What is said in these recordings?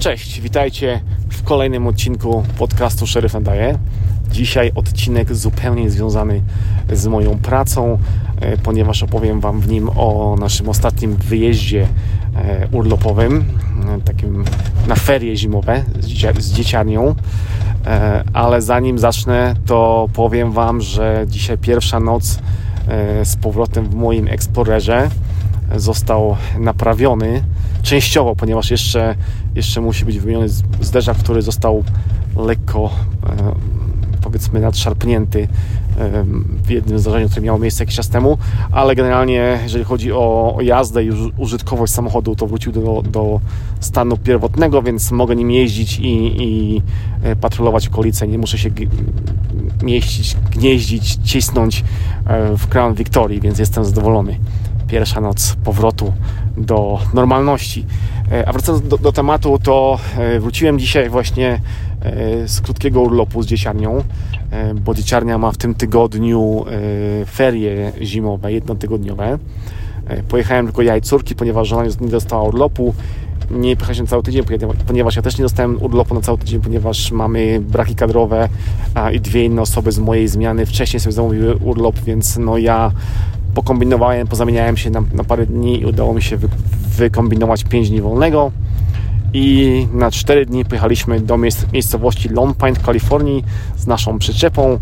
Cześć, witajcie w kolejnym odcinku podcastu Szeryf. Dzisiaj odcinek zupełnie związany z moją pracą, e, ponieważ opowiem Wam w nim o naszym ostatnim wyjeździe e, urlopowym, e, takim na ferie zimowe z dzieciarnią. Ale zanim zacznę, to powiem Wam, że dzisiaj pierwsza noc z powrotem w moim Explorerze został naprawiony częściowo, ponieważ jeszcze, jeszcze musi być wymieniony zderzak, który został lekko e, powiedzmy nadszarpnięty e, w jednym zdarzeniu, które miało miejsce jakiś czas temu, ale generalnie jeżeli chodzi o, jazdę i użytkowość samochodu, to wrócił do, do stanu pierwotnego, więc mogę nim jeździć i, i e, patrolować okolice, nie muszę się mieścić, gnieździć, cisnąć w Crown Victory, więc jestem zadowolony. Pierwsza noc powrotu do normalności. E, a wracając do, do tematu, to e, wróciłem dzisiaj właśnie e, z krótkiego urlopu z dzieciarnią, bo dzieciarnia ma w tym tygodniu ferie zimowe, jednotygodniowe. Pojechałem tylko ja i córki, ponieważ żona nie dostała urlopu. Nie pojechałem cały tydzień, ponieważ ja też nie dostałem urlopu na cały tydzień, ponieważ mamy braki kadrowe a i dwie inne osoby z mojej zmiany wcześniej sobie zamówiły urlop, więc no ja pokombinowałem, pozamieniałem się na, na parę dni i udało mi się wy, wykombinować 5 dni wolnego i na 4 dni pojechaliśmy do miejsc, miejscowości Lone Pine w Kalifornii z naszą przyczepą,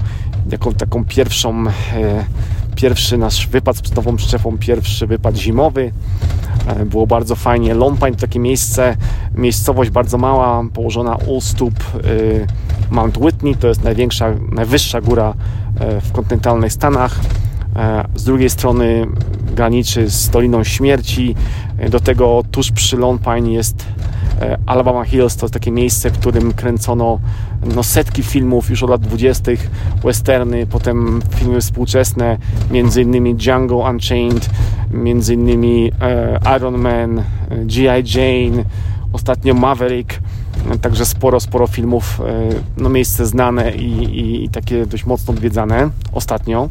jaką taką pierwszą e, pierwszy nasz wypad z nową przyczepą, pierwszy wypad zimowy. E, było bardzo fajnie. Lone Pine to takie miejsce, miejscowość bardzo mała, położona u stóp e, Mount Whitney, to jest największa, najwyższa góra e, w kontynentalnych Stanach. E, z drugiej strony graniczy z Doliną Śmierci. E, do tego tuż przy Lone Pine jest e, Alabama Hills. To takie miejsce, w którym kręcono no, setki filmów już od lat 20., westerny, potem filmy współczesne, między innymi Django Unchained, między innymi Iron Man, G.I. Jane, ostatnio Maverick. Także sporo, sporo filmów, no miejsce znane i, i, i takie dość mocno odwiedzane ostatnio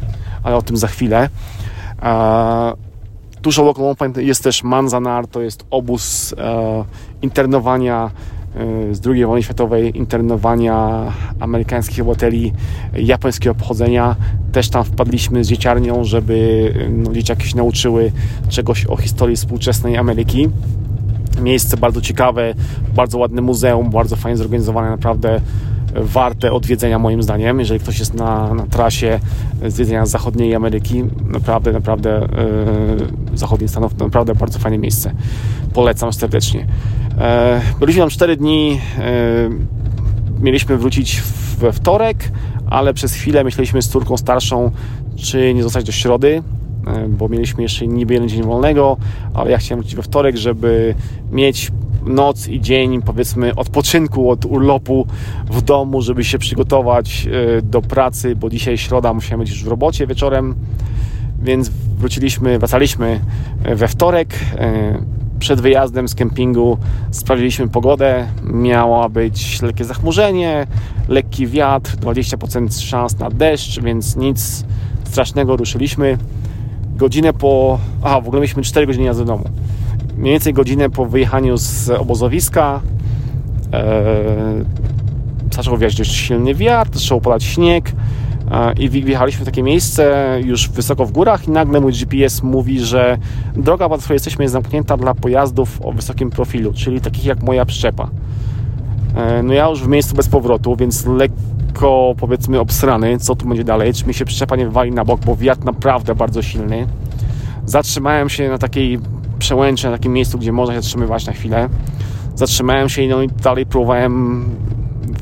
ale o tym za chwilę. Tuż obok Lone jest też Manzanar, to jest obóz e, internowania e, z II wojny światowej, internowania amerykańskich obywateli japońskiego pochodzenia. Też tam wpadliśmy z dzieciarnią, żeby no, dzieciaki się nauczyły czegoś o historii współczesnej Ameryki. Miejsce bardzo ciekawe, bardzo ładne muzeum, bardzo fajnie zorganizowane, naprawdę warte odwiedzenia moim zdaniem, jeżeli ktoś jest na, na trasie zwiedzania zachodniej Ameryki, naprawdę, naprawdę yy, zachodnich Stanów, naprawdę bardzo fajne miejsce. Polecam serdecznie. E, byliśmy tam 4 dni, e, mieliśmy wrócić we wtorek, ale przez chwilę myśleliśmy z córką starszą, czy nie zostać do środy, bo mieliśmy jeszcze niby jeden dzień wolnego, ale ja chciałem wrócić we wtorek, żeby mieć noc i dzień, powiedzmy, odpoczynku od urlopu w domu, żeby się przygotować e, do pracy, bo dzisiaj środa musiałem być już w robocie wieczorem, więc wróciliśmy, wracaliśmy e, we wtorek. E, przed wyjazdem z kempingu sprawdziliśmy pogodę. Miało być lekkie zachmurzenie, lekki wiatr, 20% szans na deszcz, więc nic strasznego. Ruszyliśmy. Godzinę po. Aha, w ogóle mieliśmy 4 godziny jazdy do domu mniej więcej godzinę po wyjechaniu z obozowiska e, zaczął wiać dość silny wiatr, zaczął padać śnieg e, i wjechaliśmy w takie miejsce już wysoko w górach i nagle mój GPS mówi, że droga, po której jesteśmy jest zamknięta dla pojazdów o wysokim profilu, czyli takich jak moja przyczepa. E, no ja już w miejscu bez powrotu, więc lekko powiedzmy obsrany, co tu będzie dalej, czy mi się przyczepa nie wywali na bok, bo wiatr naprawdę bardzo silny. Zatrzymałem się na takiej przełęczy na takim miejscu, gdzie można się zatrzymywać na chwilę. Zatrzymałem się i, no, i dalej próbowałem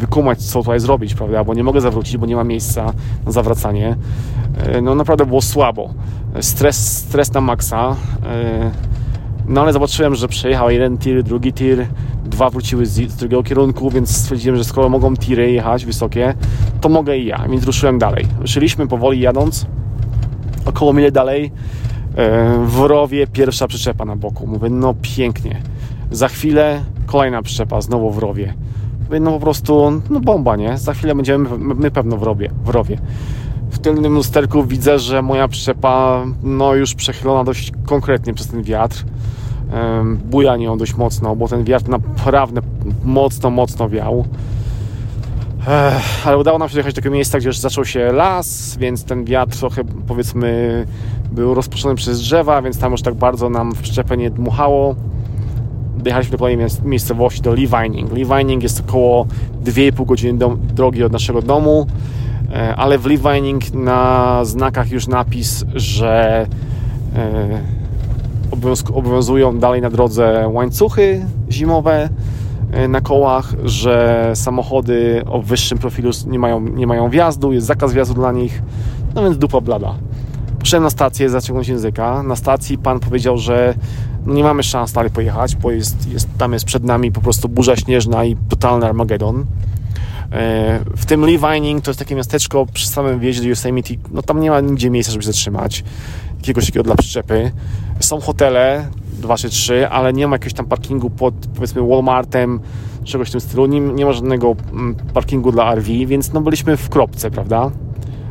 wykumać, co tutaj zrobić, prawda, bo nie mogę zawrócić, bo nie ma miejsca na zawracanie. E, no naprawdę było słabo. Stres, stres na maksa. E, no ale zobaczyłem, że przejechał jeden tir, drugi tir, dwa wróciły z, z drugiego kierunku, więc stwierdziłem, że skoro mogą tiry jechać wysokie, to mogę i ja, więc ruszyłem dalej. Ruszyliśmy powoli jadąc, około mile dalej E, w rowie pierwsza przyczepa na boku. Mówię, no pięknie. Za chwilę kolejna przyczepa, znowu w rowie. Mówię, no po prostu, no bomba, nie? Za chwilę będziemy my pewno w rowie. W, rowie. w tylnym lusterku widzę, że moja przyczepa no już przechylona dość konkretnie przez ten wiatr. buja nią dość mocno, bo ten wiatr naprawdę mocno, mocno wiał. Ale udało nam się dojechać do takiego miejsca, gdzie już zaczął się las, więc ten wiatr trochę powiedzmy był rozpuszczony przez drzewa, więc tam już tak bardzo nam w przyczepę nie dmuchało. Dojechaliśmy do kolejnej miejscowości, do Lee Vining. Lee Vining jest około 2,5 godziny do, drogi od naszego domu, e, ale w Lee Vining na znakach już napis, że e, obowiązują dalej na drodze łańcuchy zimowe na kołach, że samochody o wyższym profilu nie mają, nie mają wjazdu, jest zakaz wjazdu dla nich, no więc dupa blada. Poszedłem na stację zaciągnąć języka. Na stacji pan powiedział, że no nie mamy szans dalej pojechać, bo jest, jest, tam jest przed nami po prostu burza śnieżna i totalny Armageddon. E, w tym Lee Vining to jest takie miasteczko przy samym wjeździe do Yosemite, no tam nie ma nigdzie miejsca, żeby się zatrzymać, jakiegoś takiego dla przyczepy. Są hotele, dwa czy trzy, ale nie ma jakiegoś tam parkingu pod powiedzmy Walmartem, czegoś w tym stylu, nie, nie ma żadnego mm, parkingu dla RV, więc no byliśmy w kropce, prawda?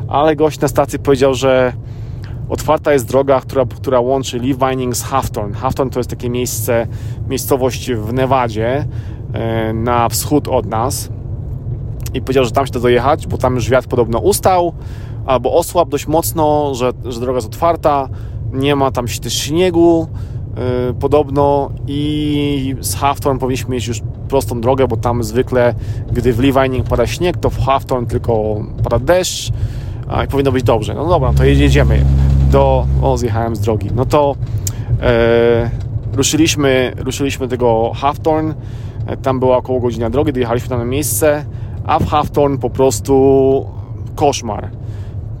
Ale gość na stacji powiedział, że otwarta jest droga, która, która łączy Lee Vining z Hawthorne. Hawthorne to jest takie miejsce, miejscowość w Nevadzie, e, na wschód od nas. I powiedział, że tam się da dojechać, bo tam już wiatr podobno ustał, albo osłabł dość mocno, że, że droga jest otwarta, nie ma tam też śniegu podobno i z Hawthorne powinniśmy mieć już prostą drogę, bo tam zwykle, gdy w Lee Vining pada śnieg, to w Hawthorne tylko pada deszcz a, i powinno być dobrze. No dobra, to jedziemy do... O, zjechałem z drogi. No to e, ruszyliśmy, ruszyliśmy tego Hawthorne. E, tam była około godzina drogi, dojechaliśmy tam na miejsce, a w Hawthorne po prostu koszmar.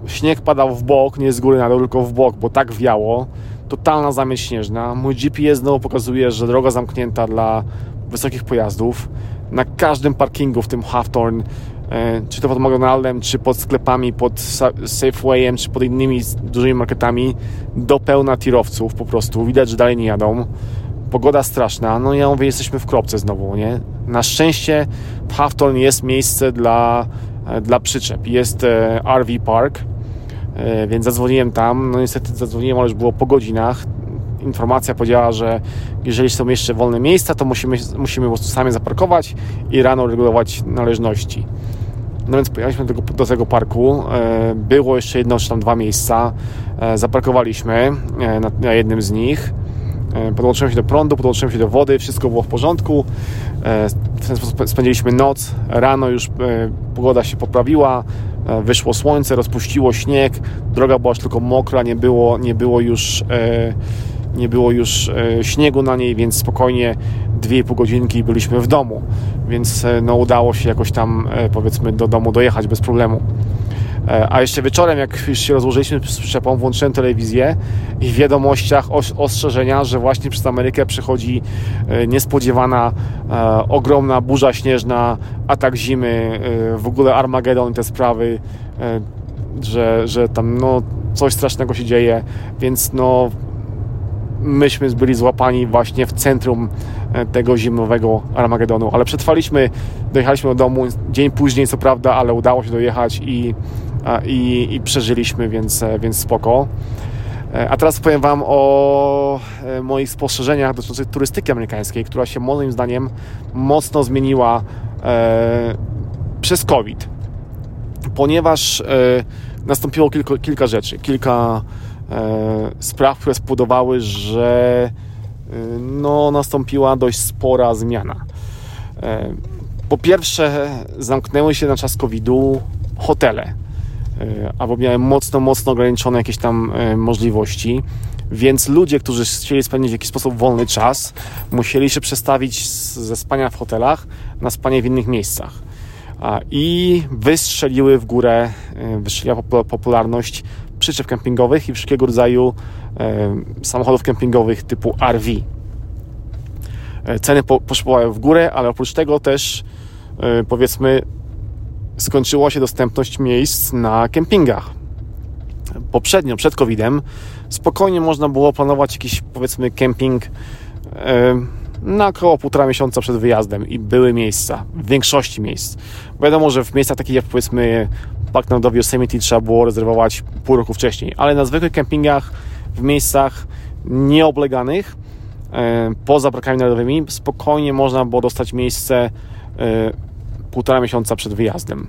Śnieg padał w bok, nie z góry na dół, tylko w bok, bo tak wiało. Totalna zamieć śnieżna. Mój GPS znowu pokazuje, że droga zamknięta dla wysokich pojazdów. Na każdym parkingu w tym Hawthorne E, czy to pod McDonaldem, czy pod sklepami, pod Safewayem, czy pod innymi dużymi marketami, do pełna tirowców po prostu. Widać, że dalej nie jadą. Pogoda straszna. No ja mówię, jesteśmy w kropce znowu, nie? Na szczęście w Hafton jest miejsce dla, e, dla przyczep. Jest e, RV Park, więc zadzwoniłem tam. No niestety zadzwoniłem, ale już było po godzinach. Informacja powiedziała, że jeżeli są jeszcze wolne miejsca, to musimy, musimy po prostu sami zaparkować i rano regulować należności. No więc pojechaliśmy do do tego parku. E, było jeszcze jedno czy tam dwa miejsca. E, zaparkowaliśmy e, na, na jednym z nich. Podłączyłem się do prądu, podłączyłem się do wody, wszystko było w porządku. W ten sposób spędziliśmy noc. Rano już pogoda się poprawiła, wyszło słońce, rozpuściło śnieg, droga była już tylko mokra, nie było, nie było już nie było już śniegu na niej, więc spokojnie 2,5 godzinki byliśmy w domu, więc e, no, udało się jakoś tam e, powiedzmy do domu dojechać bez problemu. E, a jeszcze wieczorem, jak już się rozłożyliśmy z przyczepą, włączyłem telewizję i w wiadomościach ostrzeżenia, że właśnie przez Amerykę przychodzi niespodziewana, ogromna burza śnieżna, atak zimy, w ogóle Armagedon i te sprawy, że, że tam no, coś strasznego się dzieje, więc no myśmy byli złapani właśnie w centrum e, tego zimowego Armagedonu, ale przetrwaliśmy, dojechaliśmy do domu dzień później, co prawda, ale udało się dojechać i, i, i przeżyliśmy, więc, e, więc spoko. E, a teraz powiem Wam o moich spostrzeżeniach dotyczących turystyki amerykańskiej, która się moim zdaniem mocno zmieniła e, przez COVID, ponieważ e, nastąpiło kilka, kilka rzeczy, kilka E, spraw, które spowodowały, że e, no, nastąpiła dość spora zmiana. E, po pierwsze, zamknęły się na czas COVID-u hotele, albo miały mocno, mocno ograniczone jakieś tam możliwości, więc ludzie, którzy chcieli spędzić w jakiś sposób wolny czas, musieli się przestawić ze spania w hotelach na spanie w innych miejscach. I wystrzeliły w górę, wystrzeliła popularność przyczep kempingowych i wszelkiego rodzaju e, samochodów kempingowych typu RV. E, ceny po, poszły w górę, ale oprócz tego też e, powiedzmy skończyła się dostępność miejsc na kempingach. Poprzednio, przed COVID-em, spokojnie można było planować jakiś powiedzmy kemping na około półtora miesiąca przed wyjazdem i były miejsca, w większości miejsc. Wiadomo, że w miejscach takich jak powiedzmy park narodowy Yosemite trzeba było rezerwować pół roku wcześniej, ale na zwykłych kempingach, w miejscach nieobleganych poza parkami narodowymi spokojnie można było dostać miejsce półtora miesiąca przed wyjazdem.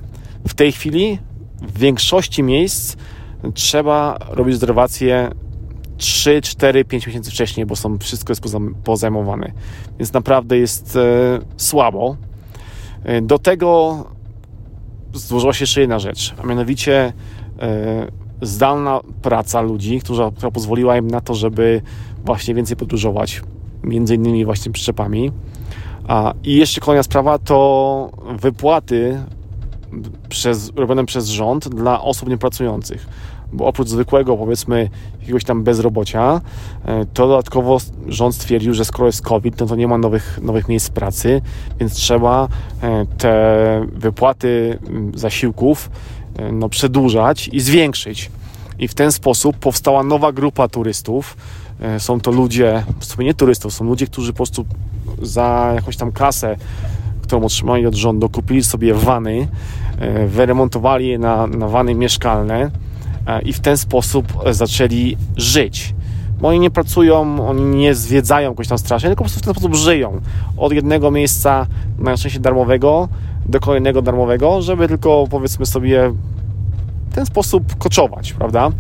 W tej chwili w większości miejsc trzeba robić rezerwacje 3, 4, 5 miesięcy wcześniej, bo są, wszystko jest pozajmowane. Więc naprawdę jest e, słabo. E, do tego złożyła się jeszcze jedna rzecz, a mianowicie e, zdalna praca ludzi, która, która pozwoliła im na to, żeby właśnie więcej podróżować, między innymi właśnie przyczepami. A, I jeszcze kolejna sprawa to wypłaty przez, robione przez rząd dla osób niepracujących bo oprócz zwykłego, powiedzmy, jakiegoś tam bezrobocia, e, to dodatkowo rząd stwierdził, że skoro jest COVID, no to nie ma nowych, nowych miejsc pracy, więc trzeba e, te wypłaty zasiłków e, no, przedłużać i zwiększyć. I w ten sposób powstała nowa grupa turystów. Są to ludzie, w sumie nie turystów, są ludzie, którzy po prostu za jakąś tam kasę, którą otrzymali od rządu, kupili sobie wany, wyremontowali je na, na wany mieszkalne E, i w ten sposób zaczęli żyć. Bo oni nie pracują, oni nie zwiedzają kogoś tam strasznie, tylko po prostu w ten sposób żyją. Od jednego miejsca na szczęście darmowego do kolejnego darmowego, żeby tylko powiedzmy sobie w ten sposób koczować, prawda?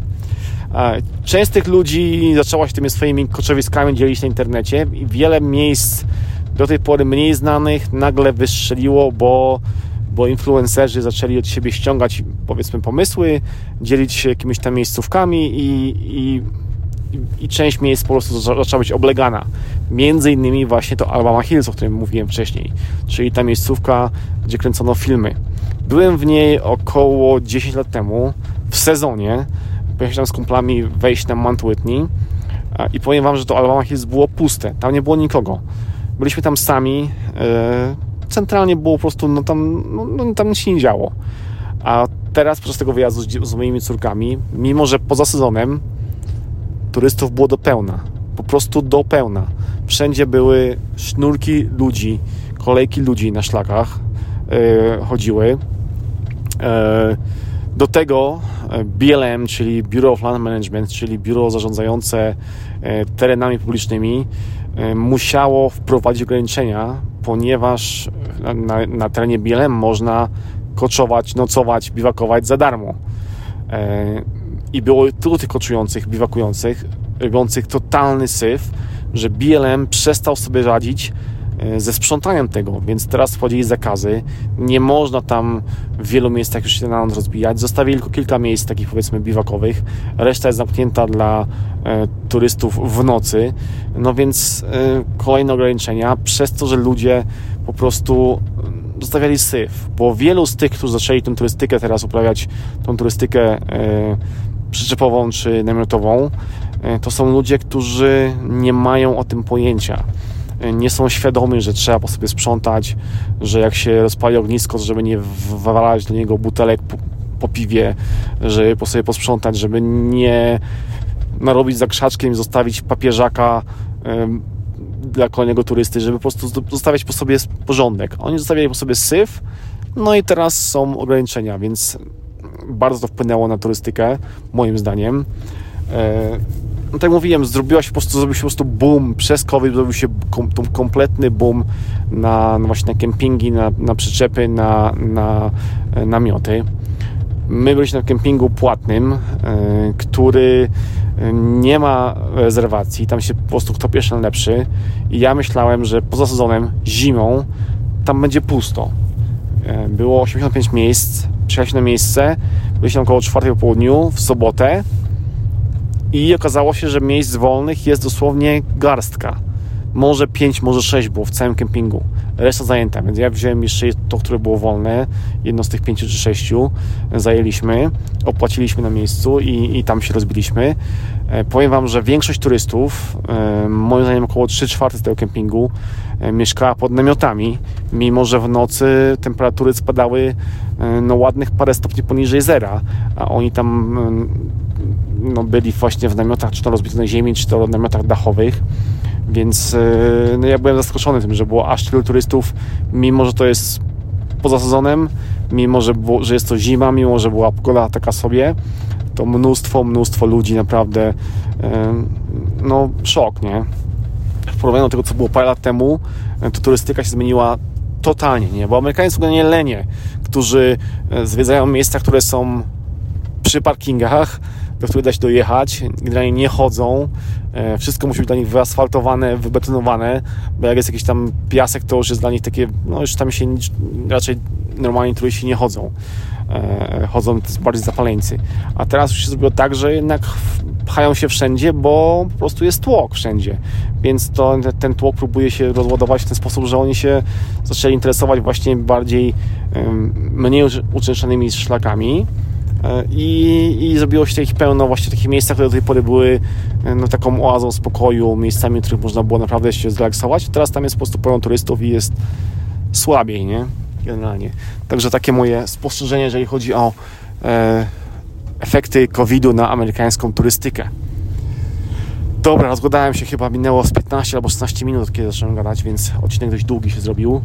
E, część z tych ludzi zaczęła się tymi swoimi koczowiskami dzielić na internecie i wiele miejsc do tej pory mniej znanych nagle wystrzeliło, bo bo influencerzy zaczęli od siebie ściągać, powiedzmy, pomysły, dzielić się jakimiś tam miejscówkami i, i, i część miejsc po prostu zaczęła być oblegana. Między innymi właśnie to Alabama Hills, o którym mówiłem wcześniej, czyli ta miejscówka, gdzie kręcono filmy. Byłem w niej około 10 lat temu, w sezonie. Pojechałem z kumplami wejść na Mount Whitney i powiem Wam, że to Alabama Hills było puste. Tam nie było nikogo. Byliśmy tam sami. Yy, centralnie było po prostu, no tam, no, no, tam nic się nie działo. A teraz podczas tego wyjazdu z, z moimi córkami, mimo że poza sezonem turystów było do pełna, po prostu do pełna. Wszędzie były sznurki ludzi, kolejki ludzi na szlakach yy, chodziły. Yy, do tego BLM, czyli Bureau of Land Management, czyli biuro zarządzające terenami publicznymi, musiało wprowadzić ograniczenia ponieważ na, na terenie Bielem można koczować, nocować, biwakować za darmo. E, I było tylu tych koczujących, biwakujących, robiących totalny syf, że BLM przestał sobie radzić e, ze sprzątaniem tego, więc teraz wchodzili zakazy. Nie można tam w wielu miejscach już się na noc rozbijać. Zostawili tylko kilka miejsc takich powiedzmy biwakowych. Reszta jest zamknięta dla e, turystów w nocy. No więc e, kolejne ograniczenia przez to, że ludzie po prostu e, zostawiali syf, bo wielu z tych, którzy zaczęli tę turystykę teraz uprawiać, tą turystykę e, przyczepową czy namiotową, e, to są ludzie, którzy nie mają o tym pojęcia nie są świadomi, że trzeba po sobie sprzątać, że jak się rozpali ognisko, żeby nie wywalać do niego butelek po, po piwie, żeby po sobie posprzątać, żeby nie narobić za krzaczkiem zostawić papieżaka dla kolejnego turysty, żeby po prostu zostawiać po sobie porządek. Oni zostawiali po sobie syf, no i teraz są ograniczenia, więc bardzo to wpłynęło na turystykę, moim zdaniem. E, no tak mówiłem, zrobiła się po prostu, zrobił się po prostu boom. Przez COVID, zrobił się kom, kompletny boom na, właśnie na kempingi, na, na przyczepy, na, na e, namioty. My byliśmy na kempingu płatnym, e, który nie ma rezerwacji, tam się po prostu kto pierwszy najlepszy i ja myślałem, że poza sezonem, zimą, tam będzie pusto. E, było 85 miejsc, przyjechaliśmy na miejsce, byliśmy około 4 po południu w sobotę i okazało się, że miejsc wolnych jest dosłownie garstka. Może 5, może 6 było w całym kempingu. Reszta zajęta, więc ja wziąłem jeszcze to, które było wolne. Jedno z tych 5 czy 6 zajęliśmy, opłaciliśmy na miejscu i, i tam się rozbiliśmy. E, powiem Wam, że większość turystów, e, moim zdaniem około 3 czwarte tego kempingu, e, mieszkała pod namiotami, mimo że w nocy temperatury spadały no, ładnych parę stopni poniżej zera, a oni tam no, byli właśnie w namiotach, czy to rozbitej ziemi, czy to w namiotach dachowych. Więc no, ja byłem zaskoczony tym, że było aż tylu turystów, mimo że to jest poza sezonem, mimo że, było, że jest to zima, mimo że była pogoda taka sobie, to mnóstwo, mnóstwo ludzi naprawdę no szok, nie? w porównaniu do tego, co było parę lat temu, to turystyka się zmieniła totalnie, nie? Bo Amerykanie są generalnie lenie, którzy zwiedzają miejsca, które są przy parkingach, do których da się dojechać, generalnie nie chodzą, e, wszystko musi być dla nich wyasfaltowane, wybetonowane, bo jak jest jakiś tam piasek, to już jest dla nich takie, no już tam się raczej normalnie turyści nie chodzą. E, chodzą bardziej zapaleńcy. A teraz już się zrobiło tak, że jednak pchają się wszędzie, bo po prostu jest tłok wszędzie. Więc to, ten tłok próbuje się rozładować w ten sposób, że oni się zaczęli interesować właśnie bardziej mniej uczęszczanymi szlakami I, i zrobiło się takich pełno właśnie takich miejscach, które do tej pory były e, no, taką oazą spokoju, miejscami, w których można było naprawdę się zrelaksować. Teraz tam jest po prostu pełno turystów i jest słabiej, nie? Generalnie. Także takie moje spostrzeżenie, jeżeli chodzi o e, efekty COVID-u na amerykańską turystykę. Dobra, rozgadałem się, chyba minęło z 15 albo 16 minut, kiedy zacząłem gadać, więc odcinek dość długi się zrobił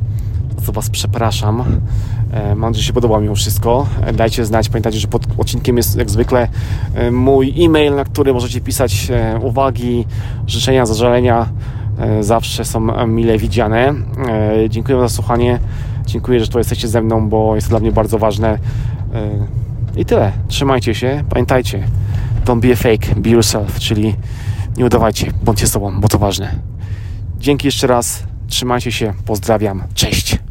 co Was przepraszam. E, mam nadzieję, że się podoba mimo wszystko. E, dajcie znać. Pamiętajcie, że pod odcinkiem jest jak zwykle e, mój e-mail, na który możecie pisać uwagi, życzenia, zażalenia. Zawsze są mile widziane. Dziękuję za słuchanie. Dziękuję, że tu jesteście ze mną, bo jest to dla mnie bardzo ważne. I tyle. Trzymajcie się. Pamiętajcie, don't be a fake, be yourself, czyli nie udawajcie, bądźcie sobą, bo to ważne. Dzięki jeszcze raz. Trzymajcie się. Pozdrawiam. Cześć.